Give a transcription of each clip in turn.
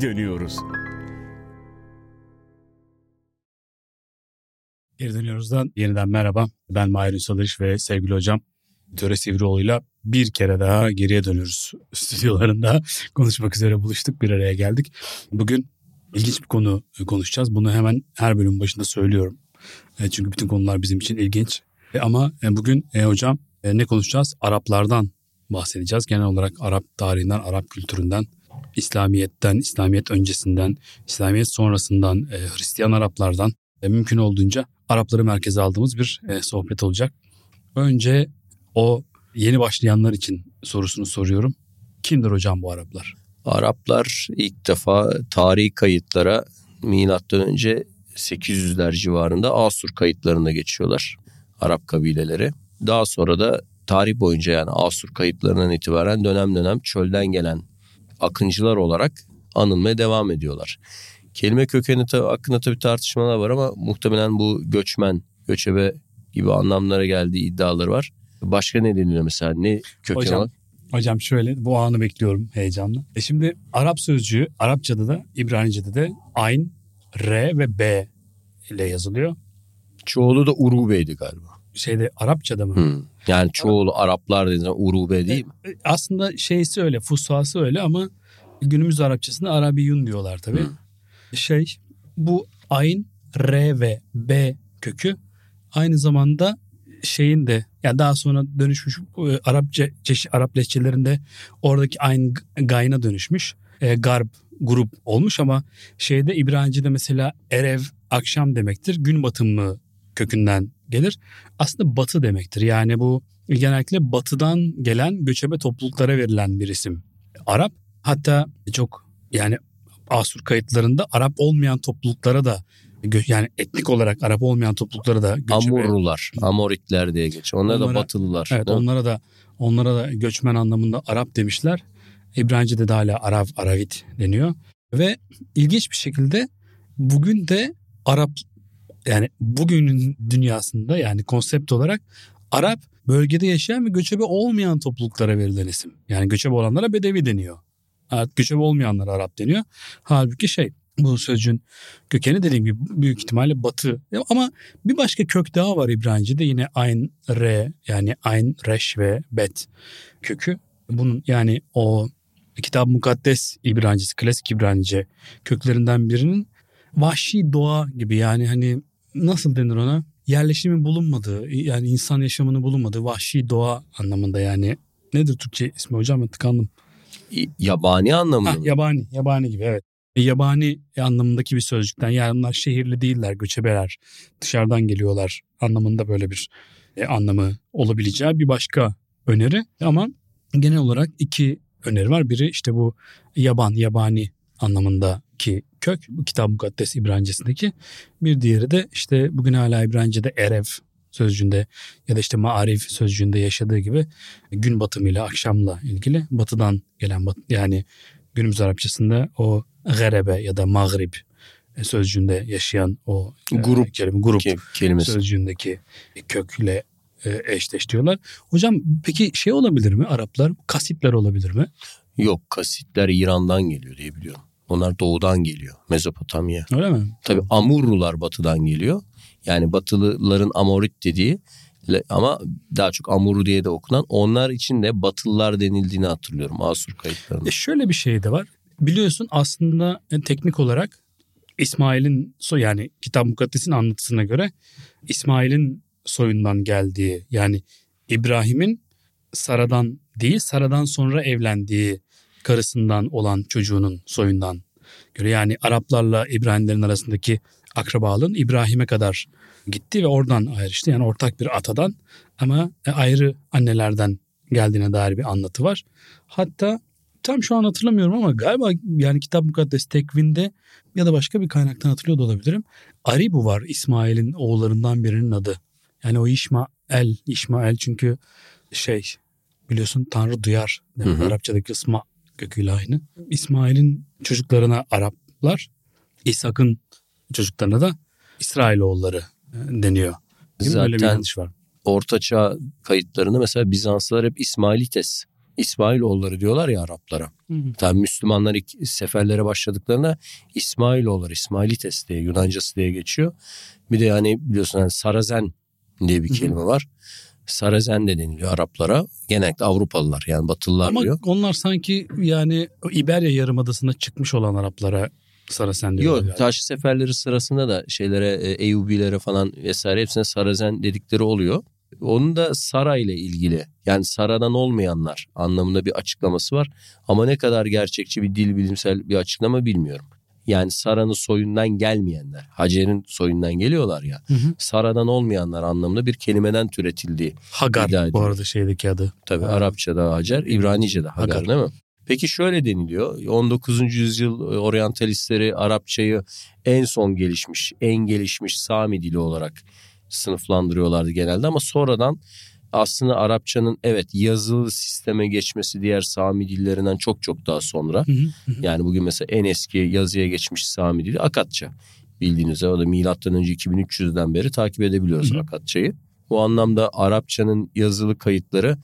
dönüyoruz. Geri dönüyoruzdan yeniden merhaba. Ben Mahir Ünsalış ve sevgili hocam Töre Sivrioğlu'yla bir kere daha geriye dönüyoruz stüdyolarında. Konuşmak üzere buluştuk bir araya geldik. Bugün ilginç bir konu konuşacağız. Bunu hemen her bölüm başında söylüyorum. E, çünkü bütün konular bizim için ilginç. E, ama e, bugün hocam ne konuşacağız? Araplardan bahsedeceğiz. Genel olarak Arap tarihinden, Arap kültüründen, İslamiyet'ten, İslamiyet öncesinden, İslamiyet sonrasından, Hristiyan Araplardan mümkün olduğunca Arapları merkeze aldığımız bir sohbet olacak. Önce o yeni başlayanlar için sorusunu soruyorum. Kimdir hocam bu Araplar? Araplar ilk defa tarihi kayıtlara milattan önce 800'ler civarında Asur kayıtlarına geçiyorlar. Arap kabileleri. Daha sonra da tarih boyunca yani Asur kayıtlarından itibaren dönem dönem çölden gelen akıncılar olarak anılmaya devam ediyorlar. Kelime kökeni hakkında tabii tartışmalar var ama muhtemelen bu göçmen, göçebe gibi anlamlara geldiği iddiaları var. Başka ne deniliyor mesela? Ne köken hocam, var? Hocam şöyle bu anı bekliyorum heyecanla. E şimdi Arap sözcüğü Arapçada da İbranice'de de Ayn, R ve B ile yazılıyor. Çoğulu da Urube'ydi galiba. Şeyde Arapçada mı? Hmm. Yani çoğulu Araplar dediğinde Urube değil mi? E, aslında şeysi öyle, fusası öyle ama günümüz Arapçasında Arabiyun diyorlar tabii. Hmm. Şey bu Ayn, R ve B kökü aynı zamanda şeyin de yani daha sonra dönüşmüş e, Arapça çeşit Arap lehçelerinde oradaki aynı gayna dönüşmüş. E, garb grup olmuş ama şeyde İbranice'de mesela erev akşam demektir. Gün batımı kökünden gelir. Aslında batı demektir. Yani bu genellikle batıdan gelen göçebe topluluklara verilen bir isim. Arap hatta çok yani Asur kayıtlarında Arap olmayan topluluklara da yani etnik olarak Arap olmayan topluluklara da göçebe. Amurlular, Amoritler diye geçiyor. Onlar onlara, da Batılılar. Evet, onlara da onlara da göçmen anlamında Arap demişler. İbranice'de de hala Arap, Aravit deniyor. Ve ilginç bir şekilde bugün de Arap yani bugünün dünyasında yani konsept olarak Arap bölgede yaşayan ve göçebe olmayan topluluklara verilen isim. Yani göçebe olanlara Bedevi deniyor. Evet, göçebe olmayanlara Arap deniyor. Halbuki şey bu sözcüğün kökeni dediğim gibi büyük ihtimalle batı. Ama bir başka kök daha var İbranice'de yine ayn re yani ayn reş ve bet kökü. Bunun yani o kitap mukaddes İbranicesi, klasik İbranice köklerinden birinin vahşi doğa gibi yani hani nasıl denir ona? Yerleşimi bulunmadığı yani insan yaşamını bulunmadığı vahşi doğa anlamında yani. Nedir Türkçe ismi hocam ben tıkandım. Yabani anlamında ha, Yabani, yabani gibi evet. E, yabani anlamındaki bir sözcükten yani onlar şehirli değiller, göçebeler, dışarıdan geliyorlar anlamında böyle bir e, anlamı olabileceği bir başka öneri. Ama genel olarak iki öneri var. Biri işte bu yaban, yabani anlamındaki kök bu kitap mukaddes İbranicesindeki. Bir diğeri de işte bugün hala İbranice'de erev sözcüğünde ya da işte maarif sözcüğünde yaşadığı gibi gün batımıyla akşamla ilgili batıdan gelen bat, yani günümüz Arapçasında o garebe ya da mağrib sözcüğünde yaşayan o e, grup, kelime, grup kelimesi. sözcüğündeki kökle e, eşleştiriyorlar. Hocam peki şey olabilir mi Araplar kasitler olabilir mi? Yok kasitler İran'dan geliyor diye biliyorum. Onlar doğudan geliyor. Mezopotamya. Öyle mi? Tabii Amurlular batıdan geliyor. Yani Batılıların Amorit dediği ama daha çok Amuru diye de okunan onlar için de Batılılar denildiğini hatırlıyorum Asur kayıtlarında. E şöyle bir şey de var. Biliyorsun aslında teknik olarak İsmail'in yani Kitap Mukaddes'in anlatısına göre İsmail'in soyundan geldiği yani İbrahim'in Sara'dan değil Sara'dan sonra evlendiği karısından olan çocuğunun soyundan göre yani Araplarla İbrahimlerin arasındaki akrabalığın İbrahim'e kadar gitti ve oradan ayrıştı. Yani ortak bir atadan ama ayrı annelerden geldiğine dair bir anlatı var. Hatta tam şu an hatırlamıyorum ama galiba yani Kitap Mukaddes Tekvin'de ya da başka bir kaynaktan hatırlıyor da olabilirim. Aribu var İsmail'in oğullarından birinin adı. Yani o İşmael, İşmael çünkü şey biliyorsun Tanrı duyar. Yani. Arapçadaki ısma köküyle aynı. İsmail'in çocuklarına Araplar, İshak'ın çocuklarına da İsrailoğulları e, deniyor. Değil Zaten bir yanlış var. Ortaçağ kayıtlarında mesela Bizanslılar hep İsmailites İsmailoğulları diyorlar ya Araplara. Tabii Müslümanlar ilk seferlere başladıklarında İsmailoğulları, İsmailites diye Yunancası diye geçiyor. Bir de yani biliyorsun hani Sarazen diye bir kelime var. Sarazen de deniliyor Araplara. Genellikle Avrupalılar yani Batılılar Ama diyor. onlar sanki yani İberya Yarımadası'na çıkmış olan Araplara Sarasen diyorlar. Yok taş seferleri sırasında da şeylere e, Eyyubilere falan vesaire hepsine Sarazen dedikleri oluyor. Onun da Sara ile ilgili yani Sara'dan olmayanlar anlamında bir açıklaması var. Ama ne kadar gerçekçi bir dil bilimsel bir açıklama bilmiyorum. Yani Sara'nın soyundan gelmeyenler. Hacer'in soyundan geliyorlar ya. Hı hı. Sara'dan olmayanlar anlamında bir kelimeden türetildiği. Hagar bu arada şeydeki adı. Tabii Ha. Arapçada Hacer, İbranice'de Hagar, Hagar. değil mi? Peki şöyle deniliyor. 19. yüzyıl oryantalistleri Arapçayı en son gelişmiş, en gelişmiş Sami dili olarak sınıflandırıyorlardı genelde ama sonradan aslında Arapçanın evet yazılı sisteme geçmesi diğer Sami dillerinden çok çok daha sonra. Hı hı. Yani bugün mesela en eski yazıya geçmiş Sami dili Akatça. Bildiğiniz o da milattan önce 2300'den beri takip edebiliyoruz Hı hı. Akatçayı. Bu anlamda Arapçanın yazılı kayıtları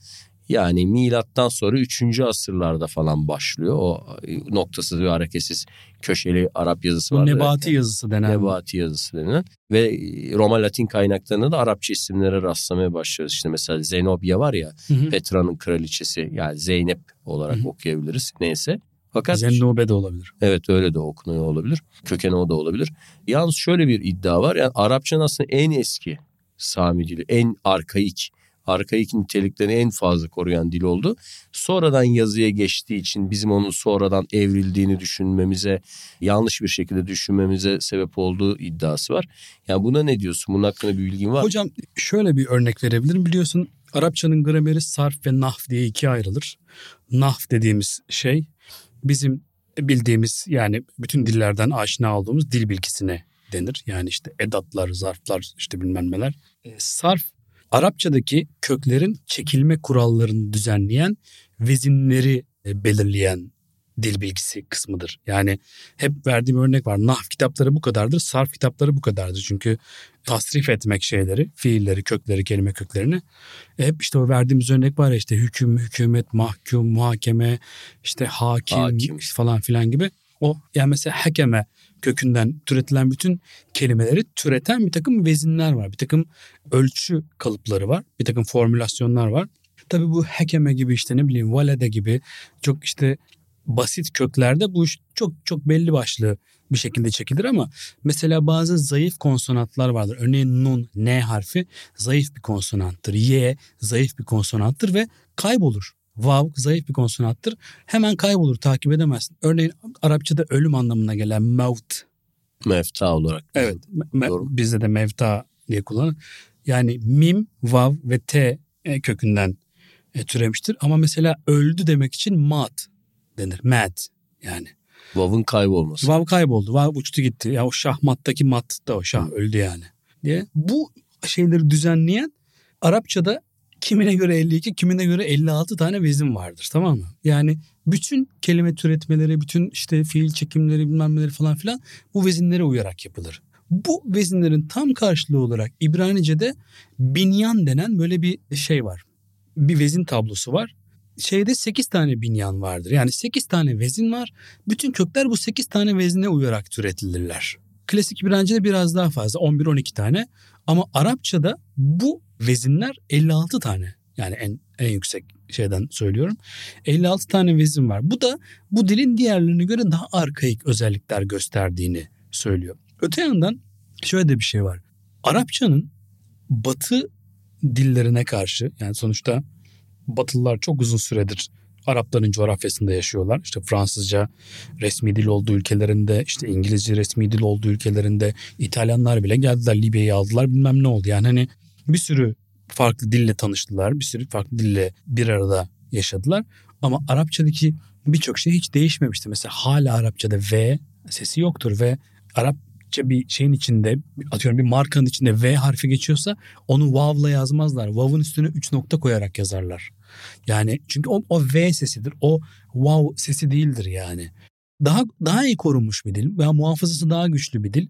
yani milattan sonra 3. asırlarda falan başlıyor. O noktasız ve hareketsiz köşeli Arap yazısı Bu var. nebati yazısı denen. Nebati yazısı denilen. Ve Roma Latin kaynaklarında da Arapça isimlere rastlamaya başlıyoruz. İşte mesela Zenobia var ya Hı hı. Petra'nın kraliçesi yani Zeynep olarak Hı hı. okuyabiliriz. Neyse. Fakat Zennube de olabilir. Evet öyle de okunuyor olabilir. Kökeni o da olabilir. Yalnız şöyle bir iddia var. Yani Arapçanın aslında en eski Sami dili, en arkaik, arkaik niteliklerini en fazla koruyan dil oldu. Sonradan yazıya geçtiği için bizim onun sonradan evrildiğini düşünmemize, yanlış bir şekilde düşünmemize sebep olduğu iddiası var. Yani buna ne diyorsun? Bunun hakkında bir bilgin var mı? Hocam şöyle bir örnek verebilirim. Biliyorsun Arapçanın grameri sarf ve nahv diye ikiye ayrılır. Nahv dediğimiz şey bizim bildiğimiz yani bütün dillerden aşina olduğumuz dil bilgisine denir. Yani işte edatlar, zarflar işte bilmem neler. E, sarf Arapçadaki köklerin çekilme kurallarını düzenleyen vezinleri e, belirleyen dil bilgisi kısmıdır. Yani hep verdiğim örnek var. Nahv kitapları bu kadardır, sarf kitapları bu kadardır. Çünkü tasrif etmek şeyleri, fiilleri, kökleri, kelime köklerini. E, hep işte o verdiğimiz örnek var ya işte hüküm, hükümet, mahkum, muhakeme, işte hakim, Hakim. falan filan gibi. O yani mesela hakeme kökünden türetilen bütün kelimeleri türeten bir takım vezinler var. Bir takım ölçü kalıpları var. Bir takım formülasyonlar var. Tabii bu hakeme gibi işte ne bileyim valede gibi çok işte basit köklerde bu iş çok çok belli başlı bir şekilde çekilir ama mesela bazı zayıf konsonantlar vardır. Örneğin nun, n harfi zayıf bir konsonanttır. Y zayıf bir konsonanttır ve kaybolur. Vav zayıf bir konsonanttır. Hemen kaybolur takip edemezsin. Örneğin Arapçada ölüm anlamına gelen mevt. Mefta olarak. Evet me- Doğru. bizde de mevta diye kullanılır. Yani mim, vav ve t e, kökünden e, türemiştir. Ama mesela öldü demek için mat denir. Mat yani. Vav'ın kaybolması. Vav kayboldu. Vav uçtu gitti. Ya o şahmattaki mat da o şah öldü yani. Diye. Bu şeyleri düzenleyen Arapçada kimine göre 52, kimine göre 56 tane vezin vardır tamam mı? Yani bütün kelime türetmeleri, bütün işte fiil çekimleri bilmem neleri falan filan bu vezinlere uyarak yapılır. Bu vezinlerin tam karşılığı olarak İbranice'de binyan denen böyle bir şey var. Bir vezin tablosu var. Şeyde 8 tane binyan vardır. Yani 8 tane vezin var. Bütün kökler bu 8 tane vezine uyarak türetilirler. Klasik İbranice'de biraz daha fazla 11-12 tane. Ama Arapçada bu vezinler 56 tane. Yani en, en yüksek şeyden söylüyorum. 56 tane vezin var. Bu da bu dilin diğerlerine göre daha arkaik özellikler gösterdiğini söylüyor. Öte yandan şöyle de bir şey var. Arapçanın batı dillerine karşı yani sonuçta Batılılar çok uzun süredir Arapların coğrafyasında yaşıyorlar. İşte Fransızca resmi dil olduğu ülkelerinde, işte İngilizce resmi dil olduğu ülkelerinde İtalyanlar bile geldiler Libya'yı aldılar bilmem ne oldu. Yani hani bir sürü farklı dille tanıştılar, bir sürü farklı dille bir arada yaşadılar. Ama Arapçadaki birçok şey hiç değişmemişti. Mesela hala Arapçada V sesi yoktur ve Arapça bir şeyin içinde atıyorum bir markanın içinde V harfi geçiyorsa onu vav'la yazmazlar. Vav'ın üstüne 3 nokta koyarak yazarlar. Yani çünkü o, o V sesidir. O wow sesi değildir yani. Daha daha iyi korunmuş bir dil veya muhafazası daha güçlü bir dil.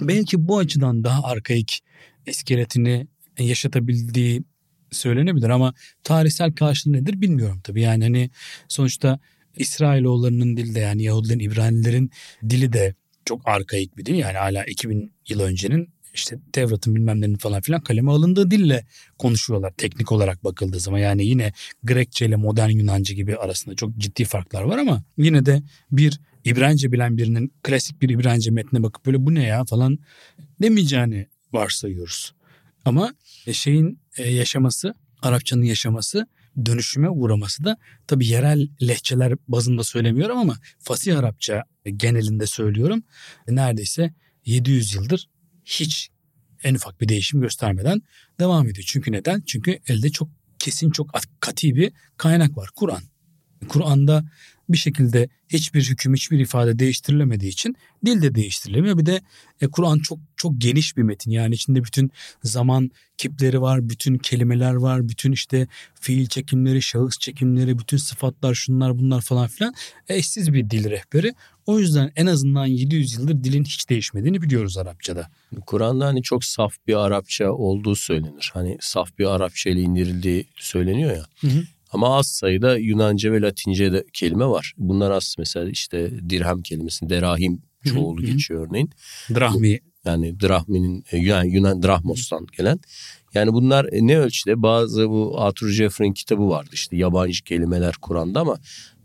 Belki bu açıdan daha arkaik iskeletini yaşatabildiği söylenebilir ama tarihsel karşılığı nedir bilmiyorum tabii. Yani hani sonuçta İsrailoğullarının dili de yani Yahudilerin, İbranilerin dili de çok arkaik bir dil. Yani hala 2000 yıl öncenin işte Tevrat'ın bilmem falan filan kaleme alındığı dille konuşuyorlar teknik olarak bakıldığı zaman. Yani yine Grekçe ile modern Yunanca gibi arasında çok ciddi farklar var ama yine de bir İbranice bilen birinin klasik bir İbranice metnine bakıp böyle bu ne ya falan demeyeceğini varsayıyoruz. Ama e, şeyin e, yaşaması, Arapçanın yaşaması, dönüşüme uğraması da tabii yerel lehçeler bazında söylemiyorum ama Fasih Arapça genelinde söylüyorum. Neredeyse 700 yıldır hiç en ufak bir değişim göstermeden devam ediyor. Çünkü neden? Çünkü elde çok kesin çok katı bir kaynak var. Kur'an. Kur'an'da bir şekilde hiçbir hüküm, hiçbir ifade değiştirilemediği için dil de değiştirilemiyor. Bir de e, Kur'an çok çok geniş bir metin. Yani içinde bütün zaman kipleri var, bütün kelimeler var, bütün işte fiil çekimleri, şahıs çekimleri, bütün sıfatlar, şunlar bunlar falan filan. Eşsiz bir dil rehberi. O yüzden en azından 700 yıldır dilin hiç değişmediğini biliyoruz Arapçada. Kur'an'da hani çok saf bir Arapça olduğu söylenir. Hani saf bir Arapça ile indirildiği söyleniyor ya. Hı hı. Ama az sayıda Yunanca ve Latince de kelime var. Bunlar az mesela işte dirhem kelimesi, derahim çoğulu hı hı. geçiyor örneğin. Drahmi. Yani drahminin e, yani Yunan drahmostan gelen. Yani bunlar e, ne ölçüde bazı bu Arthur Jeffrey'in kitabı vardı işte yabancı kelimeler Kur'an'da ama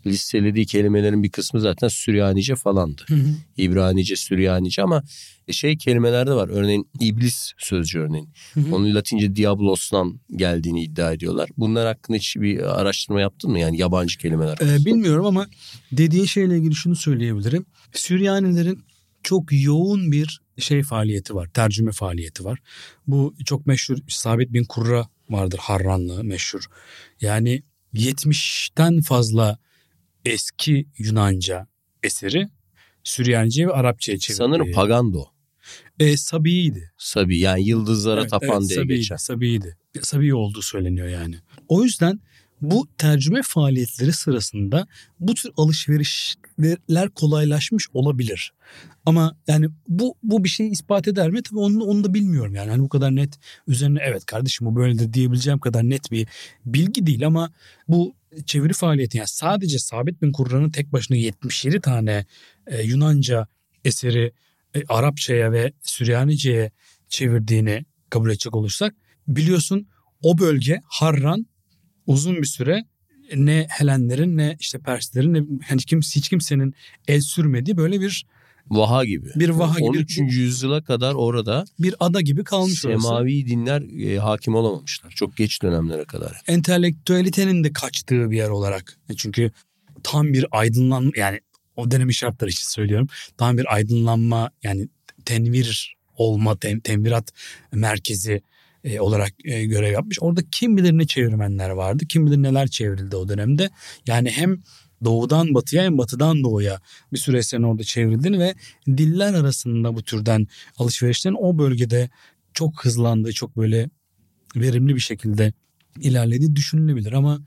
listelediği kelimelerin bir kısmı zaten Süryanice falandı. Hı hı. İbranice, Süryanice ama şey kelimeler de var. Örneğin iblis sözcüğü örneğin. Hı hı. Onun Latince diabolos'tan geldiğini iddia ediyorlar. Bunlar hakkında hiç bir araştırma yaptın mı? Yani yabancı kelimeler. Ee, bilmiyorum ama dediğin şeyle ilgili şunu söyleyebilirim. Süryanilerin çok yoğun bir şey faaliyeti var. Tercüme faaliyeti var. Bu çok meşhur Sabit bin Kurra vardır. Harranlı meşhur. Yani 70'ten fazla eski Yunanca eseri Süryanice ve Arapçaya çevirdi. Sanırım Pagando. E, Sabi'ydi. Sabi yani yıldızlara evet, tapan evet, diye Sabi'ydi. Sabi'ydi. Sabi olduğu söyleniyor yani. O yüzden bu tercüme faaliyetleri sırasında bu tür alışverişler kolaylaşmış olabilir. Ama yani bu bu bir şeyi ispat eder mi? Tabii onu, onu da bilmiyorum yani. Hani bu kadar net üzerine evet kardeşim bu böyledir diyebileceğim kadar net bir bilgi değil ama bu çeviri faaliyeti yani sadece Sabit bin Kurran'ın tek başına 77 tane e, Yunanca eseri e, Arapçaya ve Süryanice'ye çevirdiğini kabul edecek olursak biliyorsun o bölge Harran uzun bir süre ne Helenlerin ne işte Perslerin ne hani kimse hiç kimsenin el sürmediği böyle bir Vaha gibi. Bir vaha 13. gibi. 13. yüzyıla kadar orada bir ada gibi kalmış semavi orası. dinler e, hakim olamamışlar. Çok geç dönemlere kadar. Entelektüelitenin de kaçtığı bir yer olarak. E, çünkü tam bir aydınlanma yani o dönemin şartları için söylüyorum. Tam bir aydınlanma yani tenvir olma, ten, tenvirat merkezi e, olarak e, görev yapmış. Orada kim bilir ne çevirmenler vardı, kim bilir neler çevrildi o dönemde. Yani hem doğudan batıya hem batıdan doğuya bir sürü eserin orada çevrildiğini ve diller arasında bu türden alışverişlerin o bölgede çok hızlandığı, çok böyle verimli bir şekilde ilerlediği düşünülebilir ama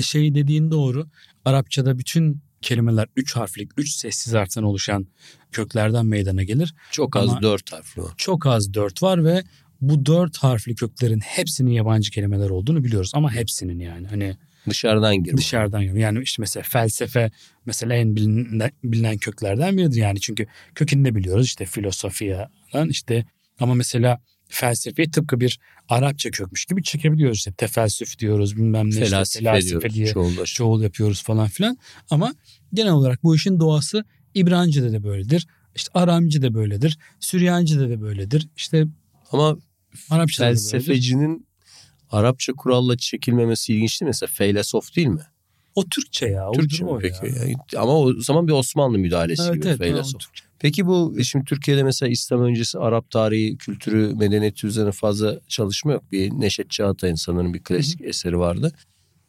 şey dediğin doğru. Arapçada bütün kelimeler üç harflik, üç sessiz harften oluşan köklerden meydana gelir. Çok az Ama dört harfli var. Çok az dört var ve bu dört harfli köklerin hepsinin yabancı kelimeler olduğunu biliyoruz. Ama hepsinin yani hani Dışarıdan girme. Dışarıdan girme. Yani işte mesela felsefe mesela en bilinen, bilinen köklerden biridir yani. Çünkü kökünü de biliyoruz işte filosofiyadan işte ama mesela felsefeyi tıpkı bir Arapça kökmüş gibi çekebiliyoruz. İşte tefelsüf diyoruz bilmem ne felasife, işte, diyoruz, diye çoğul, çoğul yapıyoruz falan filan. Ama genel olarak bu işin doğası İbranice'de de böyledir. İşte Aramce de böyledir. Süryanice'de de böyledir. İşte ama Arapçada felsefecinin Arapça kuralla çekilmemesi ilginç değil mi? Mesela feylesof değil mi? O Türkçe ya. Türkçe mi peki? Ya. Ama o zaman bir Osmanlı müdahalesi evet, gibi evet, feylesof. Peki bu şimdi Türkiye'de mesela İslam öncesi Arap tarihi, kültürü, medeniyeti üzerine fazla çalışma yok. Bir Neşet Çağatay'ın sanırım bir klasik Hı-hı. eseri vardı.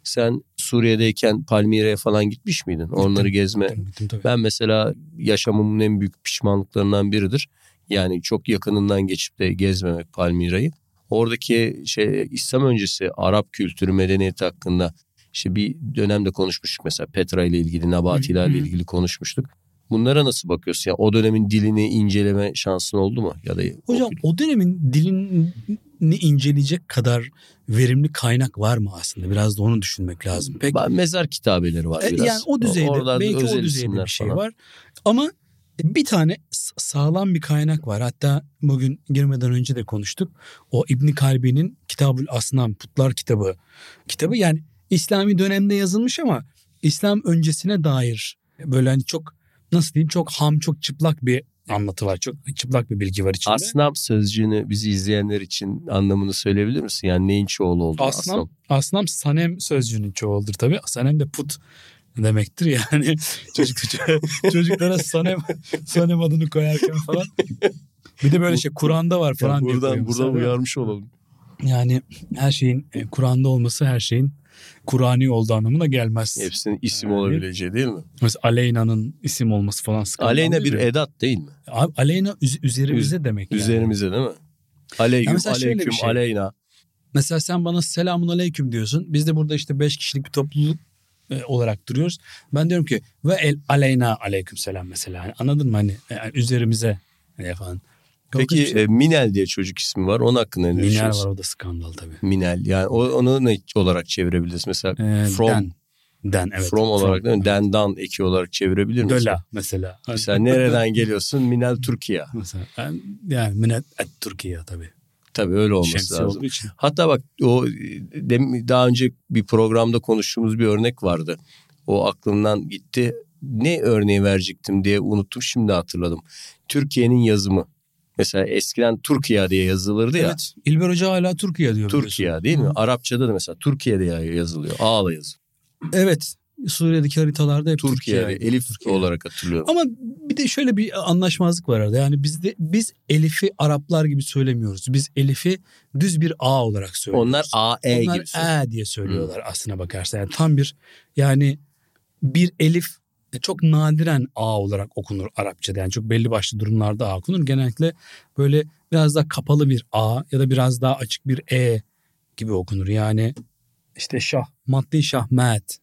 Sen Suriye'deyken Palmire'ye falan gitmiş miydin? Gittim, Onları gezme. Gittim, gittim, ben mesela yaşamımın en büyük pişmanlıklarından biridir. Yani çok yakınından geçip de gezmemek Palmire'yi. Oradaki şey İslam öncesi Arap kültürü medeniyeti hakkında işte bir dönemde konuşmuştuk mesela Petra ile ilgili Nabatilerle ilgili konuşmuştuk. Bunlara nasıl bakıyorsun? Yani o dönemin dilini inceleme şansın oldu mu? Ya da Hocam o dönemin dilini inceleyecek kadar verimli kaynak var mı aslında? Biraz da onu düşünmek lazım. Pek mezar kitabeleri var e, biraz. Yani o düzeyde Oralarda belki o düzeyde bir şey falan. var. Ama bir tane sağlam bir kaynak var. Hatta bugün girmeden önce de konuştuk. O İbni Kalbi'nin Kitabül Asnam Putlar kitabı. Kitabı yani İslami dönemde yazılmış ama İslam öncesine dair böyle hani çok nasıl diyeyim çok ham çok çıplak bir anlatı var. Çok çıplak bir bilgi var içinde. Asnam sözcüğünü bizi izleyenler için anlamını söyleyebilir misin? Yani neyin çoğulu olduğunu asnam. Asnam, asnam sanem sözcüğünün çoğuludur tabii. Sanem de put demektir yani. Çocuk, çocuklara sanem, sanem adını koyarken falan. Bir de böyle şey Kur'an'da var falan. Yani buradan buradan uyarmış olalım. Yani her şeyin e, Kur'an'da olması her şeyin Kur'ani olduğu anlamına gelmez. Hepsinin isim yani, olabileceği değil mi? Mesela Aleyna'nın isim olması falan sıkıntı. Aleyna bir mi? edat değil mi? Abi Aleyna üzerimize Üz, demek yani. Üzerimize değil mi? Aleyküm, yani aleyküm, şey. aleyna. Mesela sen bana selamun aleyküm diyorsun. Biz de burada işte beş kişilik bir topluluk e, olarak duruyoruz. Ben diyorum ki ve el aleyna aleyküm selam mesela. Yani anladın mı hani yani üzerimize hani falan. Peki şey. e, Minel diye çocuk ismi var. Onun hakkında ne Minel var o da skandal tabii. Minel yani o, onu ne olarak çevirebiliriz? Mesela ee, From. Den. Den evet. From olarak değil mi? Den Dan eki olarak çevirebilir misin? Döla mesela. Mesela nereden geliyorsun? Minel Türkiye. Mesela yani Minel et Türkiye tabii. Tabii öyle olması Şemsi lazım. Hatta bak o daha önce bir programda konuştuğumuz bir örnek vardı. O aklımdan gitti. Ne örneği verecektim diye unuttum şimdi hatırladım. Türkiye'nin yazımı. Mesela eskiden Türkiye diye yazılırdı ya. Evet. İlber Hoca hala Türkiye diyor. Türkiye değil mi? Hı. Arapçada da mesela Türkiye diye yazılıyor. A'la yazı. Evet. Suriye'deki haritalarda hep Türkiye, Türkiye Elif Türkiye. olarak hatırlıyorum. Ama bir de şöyle bir anlaşmazlık var arada. Yani biz de biz Elif'i Araplar gibi söylemiyoruz. Biz Elif'i düz bir A olarak söylüyoruz. Onlar A E Onlar gibi. Onlar E diye söylüyorlar hmm. aslına bakarsan. Yani tam bir yani bir Elif e, çok nadiren A olarak okunur Arapçada. Yani çok belli başlı durumlarda A okunur. Genellikle böyle biraz daha kapalı bir A ya da biraz daha açık bir E gibi okunur. Yani işte şah, maddi şahmet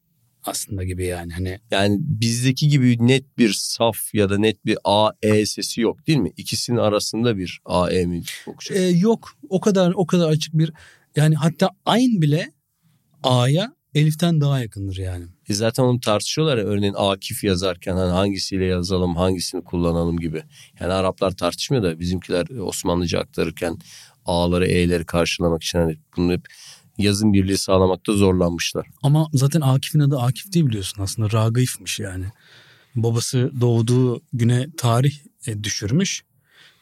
aslında gibi yani hani. Yani bizdeki gibi net bir saf ya da net bir A E sesi yok değil mi? İkisinin arasında bir A E mi okuyacağız? Ee, yok. O kadar o kadar açık bir yani hatta ayn bile A'ya Elif'ten daha yakındır yani. E zaten onu tartışıyorlar ya örneğin Akif yazarken hani hangisiyle yazalım hangisini kullanalım gibi. Yani Araplar tartışmıyor da bizimkiler Osmanlıca aktarırken A'ları E'leri karşılamak için hani bunu hep yazım birliği sağlamakta zorlanmışlar. Ama zaten Akif'in adı Akif değil biliyorsun aslında Ragıf'mış yani. Babası doğduğu güne tarih e, düşürmüş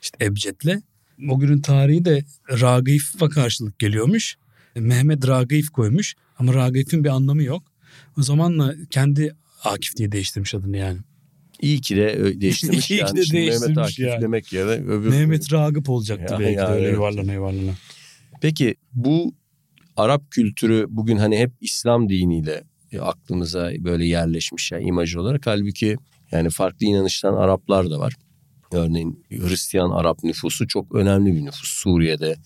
işte Ebced'le. O günün tarihi de Ragıf'a karşılık geliyormuş. Mehmet Ragıf koymuş ama Ragıf'in bir anlamı yok. O zamanla kendi Akif diye değiştirmiş adını yani. İyi ki de değiştirmiş. İyi yani. ki de değiştirmiş Mehmet Akif yani. demek yerine öbür... Mehmet Ragıp olacaktı ya, belki ya, de öyle evet. yuvarlana yuvarlana. Peki bu Arap kültürü bugün hani hep İslam diniyle aklımıza böyle yerleşmiş yani imaj olarak. Halbuki yani farklı inanıştan Araplar da var. Örneğin Hristiyan Arap nüfusu çok önemli bir nüfus. Suriye'de,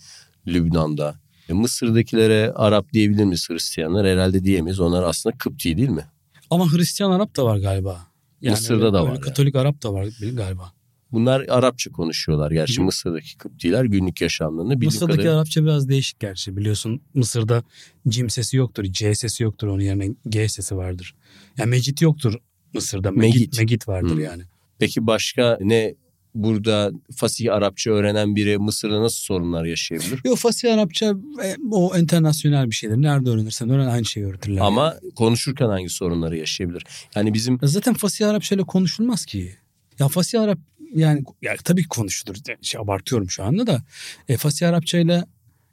Lübnan'da. E, Mısır'dakilere Arap diyebilir miyiz Hristiyanlar? Herhalde diyemeyiz. Onlar aslında Kıpti değil mi? Ama Hristiyan Arap da var galiba. Yani Mısır'da öyle, da var. Katolik yani. Arap da var galiba. Bunlar Arapça konuşuyorlar. Gerçi Hı. Mısır'daki Kıptiler günlük yaşamlarını Mısır'daki kadarıyla... Arapça biraz değişik gerçi. Biliyorsun Mısır'da cim sesi yoktur. C sesi yoktur. Onun yerine G sesi vardır. Yani mecit yoktur Mısır'da. Megit, megit, megit vardır Hı. yani. Peki başka ne burada fasih Arapça öğrenen biri Mısır'da nasıl sorunlar yaşayabilir? Yok fasih Arapça e, o internasyonel bir şeydir. Nerede öğrenirsen öğren aynı şeyi öğretirler. Ama yani. konuşurken hangi sorunları yaşayabilir? Yani bizim... Zaten fasih Arapça ile konuşulmaz ki. Ya fasih Arap yani, yani tabii ki konuşulur. Şey, abartıyorum şu anda da. E, fasih Arapça ile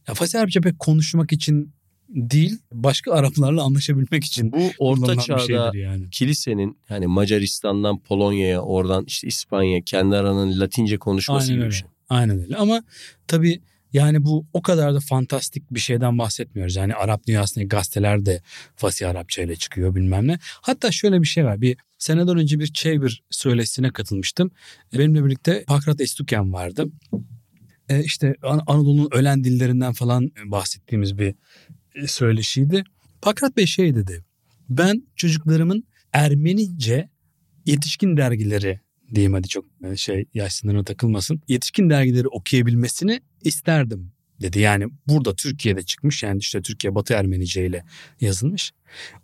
ya fasih Arapça pek konuşmak için değil başka Araplarla anlaşabilmek için bu orta çağda yani. kilisenin hani Macaristan'dan Polonya'ya oradan işte İspanya kendi aranın Latince konuşması Aynen gibi öyle. bir şey. Aynen öyle ama tabii yani bu o kadar da fantastik bir şeyden bahsetmiyoruz. Yani Arap dünyasındaki gazeteler de Fasih Arapça ile çıkıyor bilmem ne. Hatta şöyle bir şey var. Bir seneden önce bir çevir söyleşisine katılmıştım. Benimle birlikte Pakrat Estuken vardı. Ee, işte Anadolu'nun ölen dillerinden falan bahsettiğimiz bir e, söyleşiydi. Pakrat Bey şey dedi. Ben çocuklarımın Ermenice yetişkin dergileri diyeyim hadi çok e, şey yaş sınırına takılmasın. Yetişkin dergileri okuyabilmesini isterdim dedi. Yani burada Türkiye'de çıkmış yani işte Türkiye Batı Ermenice ile yazılmış.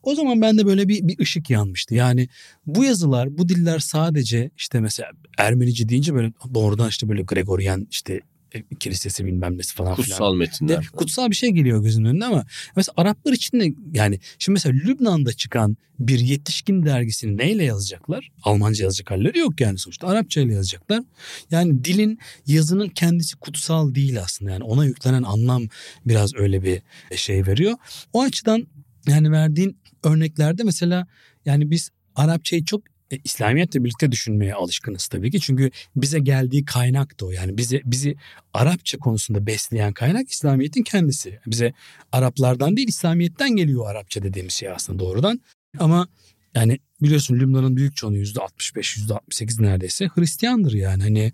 O zaman bende böyle bir, bir ışık yanmıştı. Yani bu yazılar, bu diller sadece işte mesela Ermenice deyince böyle doğrudan işte böyle Gregorian işte kilisesi bilmem nesi falan Kutsal filan. metinler. De, kutsal bir şey geliyor gözünün önüne ama mesela Araplar için de yani şimdi mesela Lübnan'da çıkan bir yetişkin dergisini neyle yazacaklar? Almanca yazacak halleri yok yani sonuçta Arapça ile yazacaklar. Yani dilin yazının kendisi kutsal değil aslında yani ona yüklenen anlam biraz öyle bir şey veriyor. O açıdan yani verdiğin örneklerde mesela yani biz Arapçayı çok e, İslamiyetle birlikte düşünmeye alışkınız tabii ki. Çünkü bize geldiği kaynak da o. Yani bize bizi Arapça konusunda besleyen kaynak İslamiyet'in kendisi. Bize Araplardan değil İslamiyet'ten geliyor Arapça dediğimiz şey aslında doğrudan. Ama yani biliyorsun Lübnan'ın büyük çoğunluğu %65, %68 neredeyse Hristiyandır yani. Hani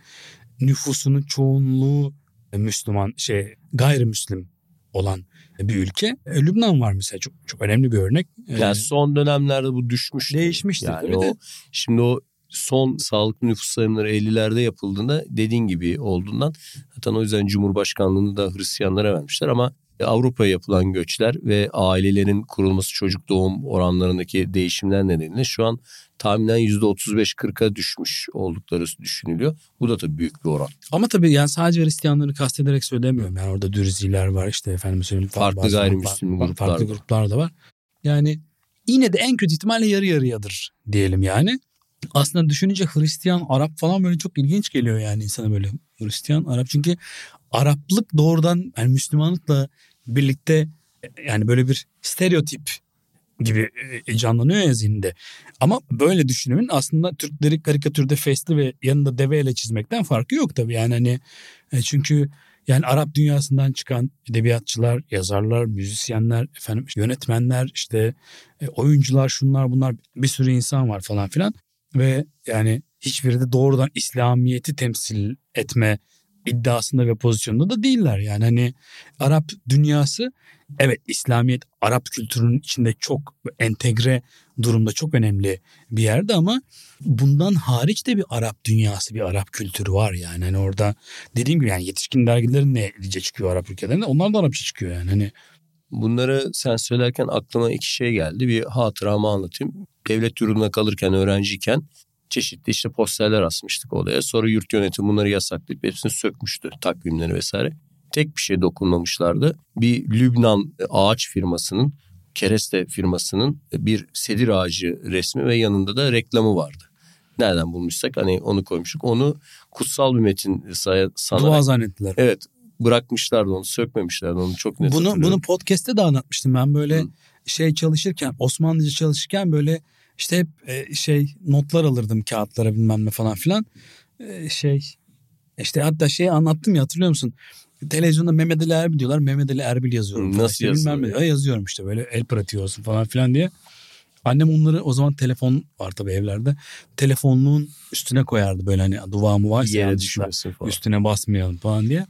nüfusunun çoğunluğu Müslüman şey gayrimüslim olan bir ülke. E, Lübnan var mesela çok çok önemli bir örnek. Yani son dönemlerde bu düşmüş. Değişmiştir yani tabii o, de. Şimdi o son sağlıklı nüfus sayımları 50'lerde yapıldığında dediğin gibi olduğundan zaten o yüzden Cumhurbaşkanlığını da Hristiyanlara vermişler ama Avrupa'ya yapılan göçler ve ailelerin kurulması çocuk doğum oranlarındaki değişimler nedeniyle şu an tahminen %35-40'a düşmüş oldukları düşünülüyor. Bu da tabii büyük bir oran. Ama tabii yani sadece Hristiyanları kastederek söylemiyorum. Yani orada Dürziler var işte efendim söyleyeyim. Farklı bazı- gayrimüslim gruplar Farklı var. gruplar da var. Yani yine de en kötü ihtimalle yarı yarıyadır diyelim yani. Aslında düşününce Hristiyan, Arap falan böyle çok ilginç geliyor yani insana böyle Hristiyan, Arap. Çünkü Araplık doğrudan yani Müslümanlıkla birlikte yani böyle bir stereotip gibi e, canlanıyor ya zihinde. Ama böyle düşünümün aslında Türkleri karikatürde fesli ve yanında deveyle çizmekten farkı yok tabii. Yani hani e, çünkü yani Arap dünyasından çıkan edebiyatçılar, yazarlar, müzisyenler, efendim yönetmenler, işte e, oyuncular, şunlar bunlar bir sürü insan var falan filan ve yani hiçbiri de doğrudan İslamiyet'i temsil etme iddiasında ve pozisyonunda da değiller. Yani hani Arap dünyası evet İslamiyet Arap kültürünün içinde çok entegre durumda çok önemli bir yerde ama bundan hariç de bir Arap dünyası bir Arap kültürü var yani. Hani orada dediğim gibi yani yetişkin dergilerin ne diye çıkıyor Arap ülkelerinde onlar da Arapça çıkıyor yani. Hani Bunları sen söylerken aklıma iki şey geldi. Bir hatıramı anlatayım. Devlet yurduna kalırken öğrenciyken çeşitli işte posterler asmıştık odaya. Sonra yurt yönetimi bunları yasaklayıp hepsini sökmüştü takvimleri vesaire. Tek bir şey dokunmamışlardı. Bir Lübnan ağaç firmasının, kereste firmasının bir sedir ağacı resmi ve yanında da reklamı vardı. Nereden bulmuşsak hani onu koymuştuk. Onu kutsal bir metin say- sanarak. dua zannettiler. Evet bırakmışlardı onu sökmemişlerdi onu çok net Bunu bunu podcast'te de anlatmıştım ben böyle Hı. şey çalışırken Osmanlıca çalışırken böyle işte hep e, şey notlar alırdım kağıtlara bilmem ne falan filan. E, şey işte hatta şey anlattım ya hatırlıyor musun? Televizyonda Mehmet Ali Erbil diyorlar. Mehmet Ali Erbil yazıyorum. Falan. nasıl İşte bilmem ne. Ya yazıyorum işte böyle el pratiği olsun falan filan diye. Annem onları o zaman telefon var tabii evlerde. Telefonluğun üstüne koyardı böyle hani duvağımı varsa yere düşmesin falan. üstüne basmayalım falan diye.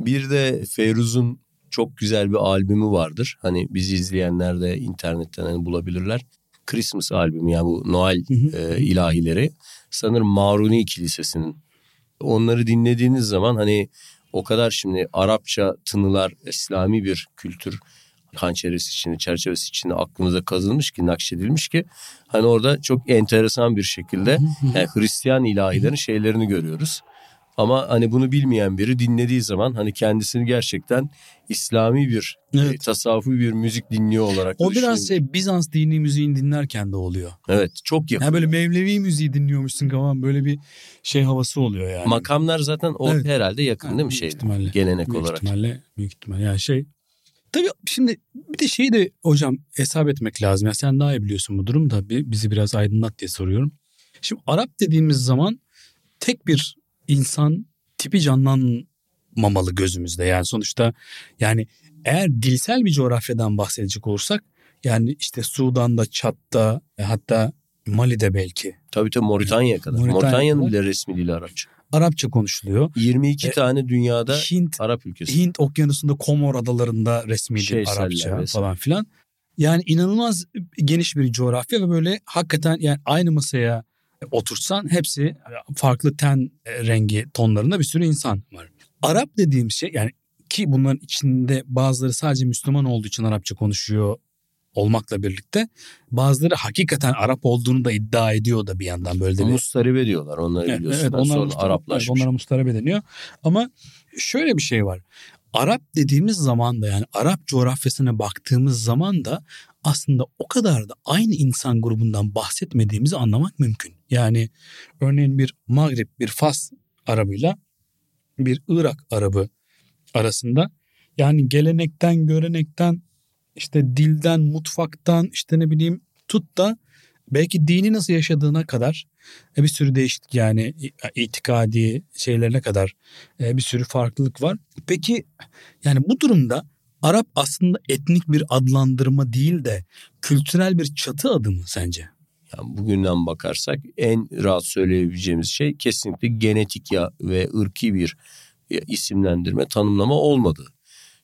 Bir de Feyruz'un çok güzel bir albümü vardır. Hani bizi izleyenler de internetten hani bulabilirler. Christmas albümü yani bu Noel Hı hı. e, ilahileri. Sanırım Maruni Kilisesi'nin. Onları dinlediğiniz zaman hani o kadar şimdi Arapça tınılar, İslami bir kültür hançeresi içinde, çerçevesi içinde aklımıza kazınmış ki, nakşedilmiş ki hani orada çok enteresan bir şekilde yani Hristiyan ilahilerin şeylerini görüyoruz. Ama hani bunu bilmeyen biri dinlediği zaman hani kendisini gerçekten İslami bir Evet. e, tasavvufi bir müzik dinliyor olarak O biraz şey Bizans dini müziğini dinlerken de oluyor. Evet çok yakın. Yani böyle Mevlevi müziği dinliyormuşsun falan böyle bir şey havası oluyor yani. Makamlar zaten o Evet. herhalde yakın değil mi şey ihtimalle. gelenek büyük olarak. ihtimalle, büyük ihtimalle yani şey. Tabii şimdi bir de şeyi de hocam hesap etmek lazım. Ya sen daha iyi biliyorsun bu durum da bi- bizi biraz aydınlat diye soruyorum. Şimdi Arap dediğimiz zaman tek bir insan tipi canlanmamalı gözümüzde. Yani sonuçta yani eğer dilsel bir coğrafyadan bahsedecek olursak yani işte Sudan'da, Çat'ta e, hatta Mali'de belki Tabii tabii Moritanya'ya kadar. Moritanya Moritanya'nın kadar. bile resmi dili Arapça. Arapça konuşuluyor. 22 E, tane dünyada Hint Arap ülkesi. Hint okyanusunda Komor adalarında resmi dil Arapça vesaire. falan filan. Yani inanılmaz geniş bir coğrafya ve böyle hakikaten yani aynı masaya otursan hepsi farklı ten rengi tonlarında bir sürü insan var. Arap dediğim şey yani ki bunların içinde bazıları sadece Müslüman olduğu için Arapça konuşuyor olmakla birlikte bazıları hakikaten Arap olduğunu da iddia ediyor da bir yandan böyle de. Mustaribe diyorlar onları Evet, biliyorsun. evet, onlar Sonra Araplaşmış. onlara Mustaribe deniyor. Ama şöyle bir şey var. Arap dediğimiz zaman da yani Arap coğrafyasına baktığımız zaman da aslında o kadar da aynı insan grubundan bahsetmediğimizi anlamak mümkün. Yani örneğin bir Magrib, bir Fas Arabıyla bir Irak Arabı arasında yani gelenekten, görenekten, işte dilden, mutfaktan, işte ne bileyim tut da belki dini nasıl yaşadığına kadar e, bir sürü değişik yani itikadi şeylerine kadar e, bir sürü farklılık var. Peki yani bu durumda Arap aslında etnik bir adlandırma değil de kültürel bir çatı adı mı sence? Yani bugünden bakarsak en rahat söyleyebileceğimiz şey kesinlikle genetik ya ve ırki bir isimlendirme, tanımlama olmadı.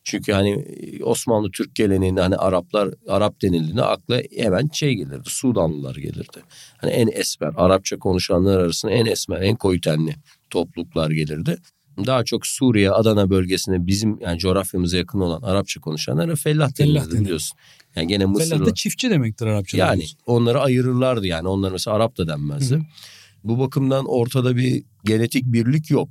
Çünkü hani e, Osmanlı Türk geleneğinde hani Araplar Arap denildiğinde akla hemen şey gelirdi. Sudanlılar gelirdi. Hani en esmer Arapça konuşanlar arasında en esmer, en koyu tenli topluluklar gelirdi. Daha çok Suriye, Adana bölgesinde bizim yani coğrafyamıza yakın olan Arapça konuşanlara fellah denilirdi biliyorsun. Yani gene Mısırlı. Fellah da çiftçi demektir Arapçada. Yani onları ayırırlardı yani. Onlar mesela Arap da denmezdi. Hı hı. Bu bakımdan ortada bir genetik birlik yok.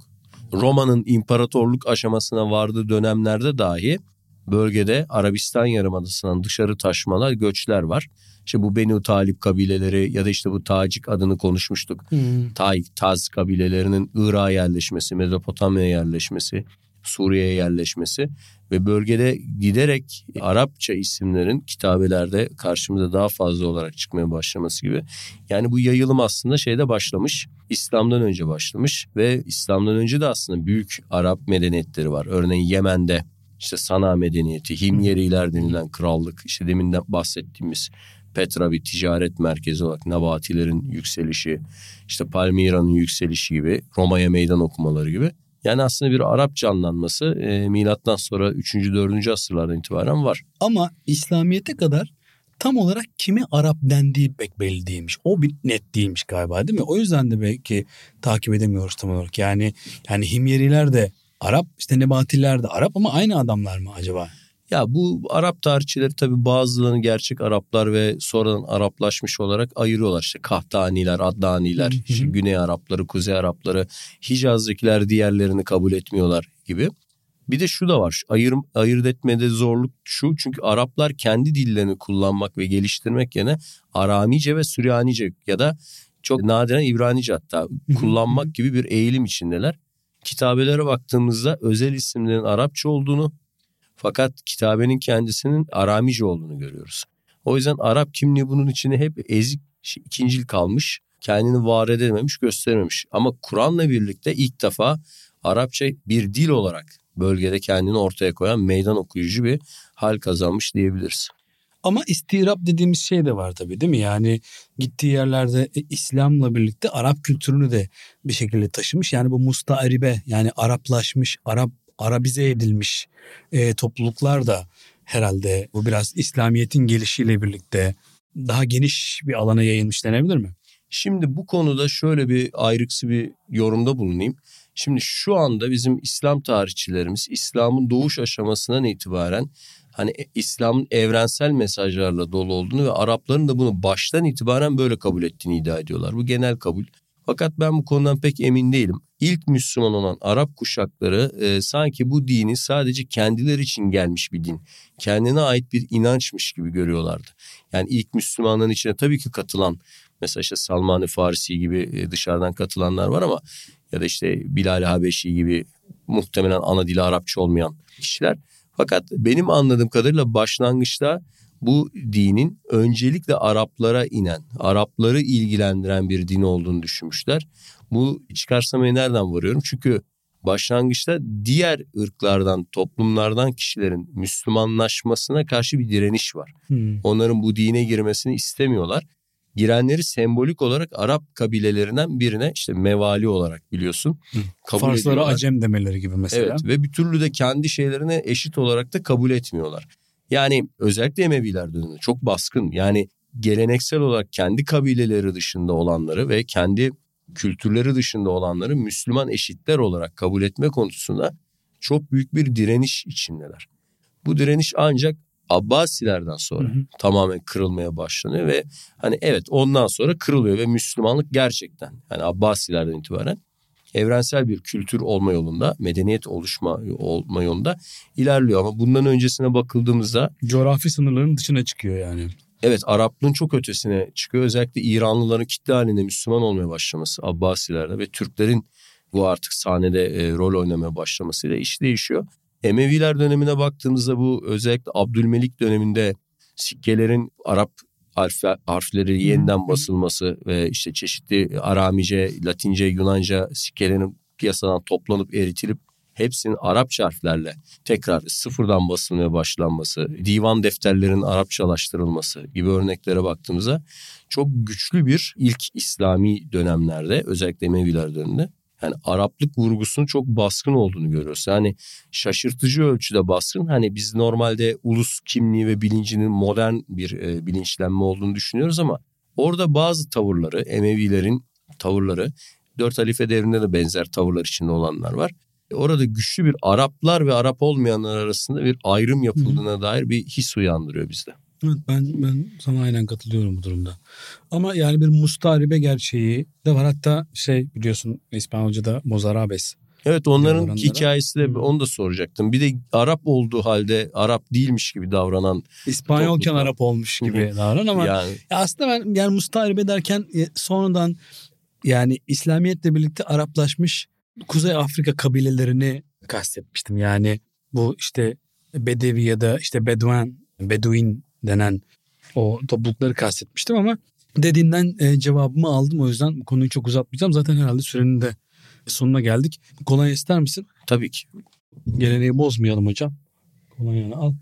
Roma'nın imparatorluk aşamasına vardığı dönemlerde dahi bölgede Arabistan Yarımadası'ndan dışarı taşmalar, göçler var. İşte bu Benu Talip kabileleri ya da işte bu Tacik adını konuşmuştuk. Hmm. Taik, Taz kabilelerinin Irak'a yerleşmesi, Mezopotamya'ya yerleşmesi, Suriye'ye yerleşmesi ve bölgede giderek Arapça isimlerin kitabelerde karşımıza daha fazla olarak çıkmaya başlaması gibi. Yani bu yayılım aslında şeyde başlamış. İslam'dan önce başlamış ve İslam'dan önce de aslında büyük Arap medeniyetleri var. Örneğin Yemen'de işte Sana medeniyeti, Himyeriler denilen krallık, işte deminden bahsettiğimiz Petra bir ticaret merkezi olarak Nabatilerin yükselişi, işte Palmira'nın yükselişi gibi, Roma'ya meydan okumaları gibi. Yani aslında bir Arap canlanması e, milattan sonra 3. 4. asırlardan itibaren var. Ama İslamiyet'e kadar tam olarak kime Arap dendiği pek belli değilmiş. O bir net değilmiş galiba değil mi? O yüzden de belki takip edemiyoruz tam olarak. Yani yani Himyeriler de Arap, işte Nebatiler de Arap ama aynı adamlar mı acaba? Ya bu Arap tarihçileri tabii bazılarını gerçek Araplar ve sonradan Araplaşmış olarak ayırıyorlar. İşte Kahtaniler, hı. işte Güney Arapları, Kuzey Arapları, Hicaz'dakiler diğerlerini kabul etmiyorlar gibi. Bir de şu da var. Ayır, ayırt etmede zorluk şu. Çünkü Araplar kendi dillerini kullanmak ve geliştirmek yerine Aramice ve Süryanice ya da çok nadiren İbranice hatta kullanmak gibi bir eğilim içindeler. Kitabelere baktığımızda özel isimlerin Arapça olduğunu fakat kitabenin kendisinin Aramice olduğunu görüyoruz. O yüzden Arap kimliği bunun içine hep ezik, ikincil kalmış. Kendini var edememiş, gösterememiş. Ama Kur'an'la birlikte ilk defa Arapça bir dil olarak bölgede kendini ortaya koyan meydan okuyucu bir hal kazanmış diyebiliriz. Ama istirap dediğimiz şey de var tabii değil mi? Yani gittiği yerlerde e, İslam'la birlikte Arap kültürünü de bir şekilde taşımış. Yani bu mustaribe yani Araplaşmış, Arap Arabize edilmiş e, topluluklar da herhalde bu biraz İslamiyet'in gelişiyle birlikte daha geniş bir alana yayılmış denebilir mi? Şimdi bu konuda şöyle bir ayrıksı bir yorumda bulunayım. Şimdi şu anda bizim İslam tarihçilerimiz İslam'ın doğuş aşamasından itibaren hani e, İslam'ın evrensel mesajlarla dolu olduğunu ve Arapların da bunu baştan itibaren böyle kabul ettiğini iddia ediyorlar. Bu genel kabul. Fakat ben bu konudan pek emin değilim. İlk Müslüman olan Arap kuşakları e, sanki bu dini sadece kendileri için gelmiş bir din. Kendine ait bir inançmış gibi görüyorlardı. Yani ilk Müslümanların içine tabii ki katılan mesela işte Salman-ı Farisi gibi e, dışarıdan katılanlar var ama ya da işte Bilal Habeşi gibi muhtemelen ana dili Arapça olmayan kişiler. Fakat benim anladığım kadarıyla başlangıçta bu dinin öncelikle Araplara inen, Arapları ilgilendiren bir din olduğunu düşünmüşler. Bu çıkarsamayı nereden varıyorum? Çünkü başlangıçta diğer ırklardan, toplumlardan kişilerin Müslümanlaşmasına karşı bir direniş var. Hmm. Onların bu dine girmesini istemiyorlar. Girenleri sembolik olarak Arap kabilelerinden birine işte mevali olarak biliyorsun. kabul Farslara ediyorlar. acem demeleri gibi mesela. Evet ve bir türlü de kendi şeylerine eşit olarak da kabul etmiyorlar. Yani özellikle Emeviler döneminde çok baskın. Yani geleneksel olarak kendi kabileleri dışında olanları ve kendi kültürleri dışında olanları Müslüman eşitler olarak kabul etme konusunda çok büyük bir direniş içindeler. Bu direniş ancak Abbasilerden sonra hı hı. tamamen kırılmaya başlanıyor ve hani evet ondan sonra kırılıyor ve Müslümanlık gerçekten yani Abbasilerden itibaren evrensel bir kültür olma yolunda, medeniyet oluşma olma yolunda ilerliyor ama bundan öncesine bakıldığımızda coğrafi sınırların dışına çıkıyor yani. Evet Araplığın çok ötesine çıkıyor. Özellikle İranlıların kitle halinde Müslüman olmaya başlaması Abbasilerde ve Türklerin bu artık sahnede e, rol oynamaya başlamasıyla iş değişiyor. Emeviler dönemine baktığımızda bu özellikle Abdülmelik döneminde sikkelerin Arap harfler, harfleri yeniden basılması ve işte çeşitli Aramice, Latince, Yunanca sikkelerin piyasadan toplanıp eritilip hepsinin Arapça harflerle tekrar sıfırdan basılmaya başlanması, divan defterlerinin Arapçalaştırılması gibi örneklere baktığımızda çok güçlü bir ilk İslami dönemlerde özellikle Emeviler döneminde yani Araplık vurgusunun çok baskın olduğunu görüyoruz. Yani şaşırtıcı ölçüde baskın. Hani biz normalde ulus kimliği ve bilincinin modern bir e, bilinçlenme olduğunu düşünüyoruz ama orada bazı tavırları, Emevilerin tavırları, Dört Halife devrinde de benzer tavırlar içinde olanlar var. Orada güçlü bir Araplar ve Arap olmayanlar arasında bir ayrım yapıldığına Hı. dair bir his uyandırıyor bizde. Evet ben ben sana aynen katılıyorum bu durumda. Ama yani bir mustaribe gerçeği de var. Hatta şey biliyorsun İspanyolca'da mozarabes. Evet onların hikayesi de onu da soracaktım. Bir de Arap olduğu halde Arap değilmiş gibi davranan. İspanyolken Arap olmuş gibi davranan ama yani. aslında ben yani mustaribe derken e, sonradan yani İslamiyetle birlikte Araplaşmış Kuzey Afrika kabilelerini kastetmiştim. Yani bu işte Bedevi ya da işte Bedouin, Beduin denen o toplulukları kastetmiştim ama dediğinden e, cevabımı aldım. O yüzden konuyu çok uzatmayacağım. Zaten herhalde sürenin de sonuna geldik. Kolonya ister misin? Tabii ki. Geleneği bozmayalım hocam. Kolonyanı al.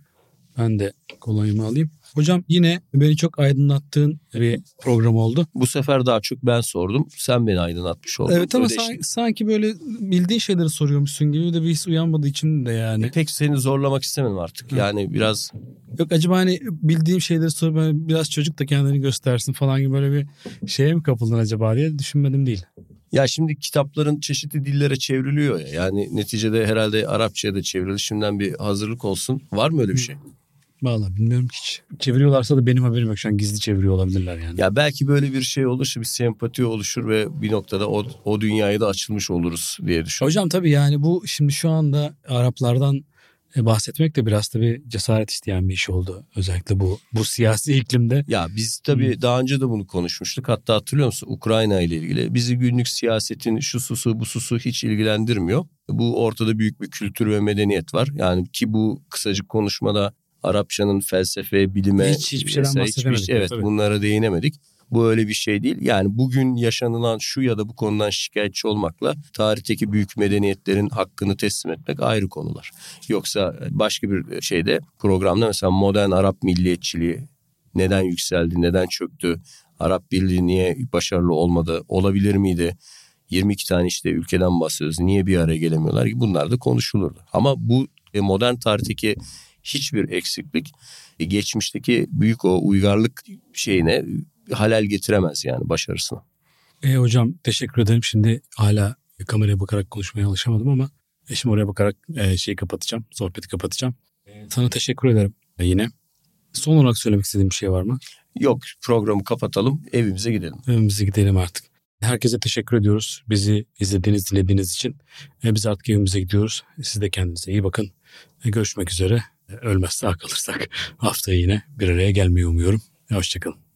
Ben de kolonyamı alayım. Hocam yine beni çok aydınlattığın bir program oldu. Bu sefer daha çok ben sordum. Sen beni aydınlatmış oldun. Evet ama sanki, sanki böyle bildiğin şeyleri soruyormuşsun gibi de bir his uyanmadığı için de yani. Pek seni zorlamak istemedim artık. Yani biraz... Yok acaba hani bildiğim şeyleri sorup biraz çocuk da kendini göstersin falan gibi böyle bir şeye mi kapıldın acaba diye düşünmedim değil. Ya şimdi kitapların çeşitli dillere çevriliyor ya. Yani neticede herhalde Arapçaya da çevrildi. Şimdiden bir hazırlık olsun. Var mı öyle bir şey? Valla bilmiyorum hiç. Çeviriyorlarsa da benim haberim yok. Şu an gizli çeviriyor olabilirler yani. Ya belki böyle bir şey olursa bir sempati oluşur ve bir noktada o, o dünyaya da açılmış oluruz diye düşünüyorum. Hocam tabii yani bu şimdi şu anda Araplardan e, bahsetmek de biraz tabii cesaret isteyen bir iş oldu. Özellikle bu bu siyasi iklimde. Ya biz tabii hmm. daha önce de bunu konuşmuştuk. Hatta hatırlıyor musun Ukrayna ile ilgili. Bizi günlük siyasetin şu susu bu susu hiç ilgilendirmiyor. Bu ortada büyük bir kültür ve medeniyet var. Yani ki bu kısacık konuşmada Arapçanın felsefe, bilime hiç hiçbir şeyden bahsedemedik. Hiçbir, evet tabii. bunlara değinemedik. Bu öyle bir şey değil. Yani bugün yaşanılan şu ya da bu konudan şikayetçi olmakla tarihteki büyük medeniyetlerin hakkını teslim etmek ayrı konular. Yoksa başka bir şeyde programda mesela modern Arap milliyetçiliği neden yükseldi, neden çöktü, Arap Birliği niye başarılı olmadı, olabilir miydi? 22 tane işte ülkeden bahsediyoruz. Niye bir araya gelemiyorlar? Bunlar da konuşulurdu. Ama bu e, modern tarihteki hiçbir eksiklik e, geçmişteki büyük o uygarlık şeyine halel getiremez yani başarısına. E, hocam teşekkür ederim. Şimdi hala kameraya bakarak konuşmaya alışamadım ama e, şimdi oraya bakarak e, şeyi kapatacağım. Sohbeti kapatacağım. E, sana teşekkür ederim e, yine. Son olarak söylemek istediğim bir şey var mı? Yok programı kapatalım evimize gidelim. Evimize gidelim artık. Herkese teşekkür ediyoruz. Bizi izlediğiniz, dinlediğiniz için. E, biz artık evimize gidiyoruz. Siz de kendinize iyi bakın. E, görüşmek üzere. Ölmez sağ kalırsak haftaya yine bir araya gelmeyi umuyorum. Hoşçakalın.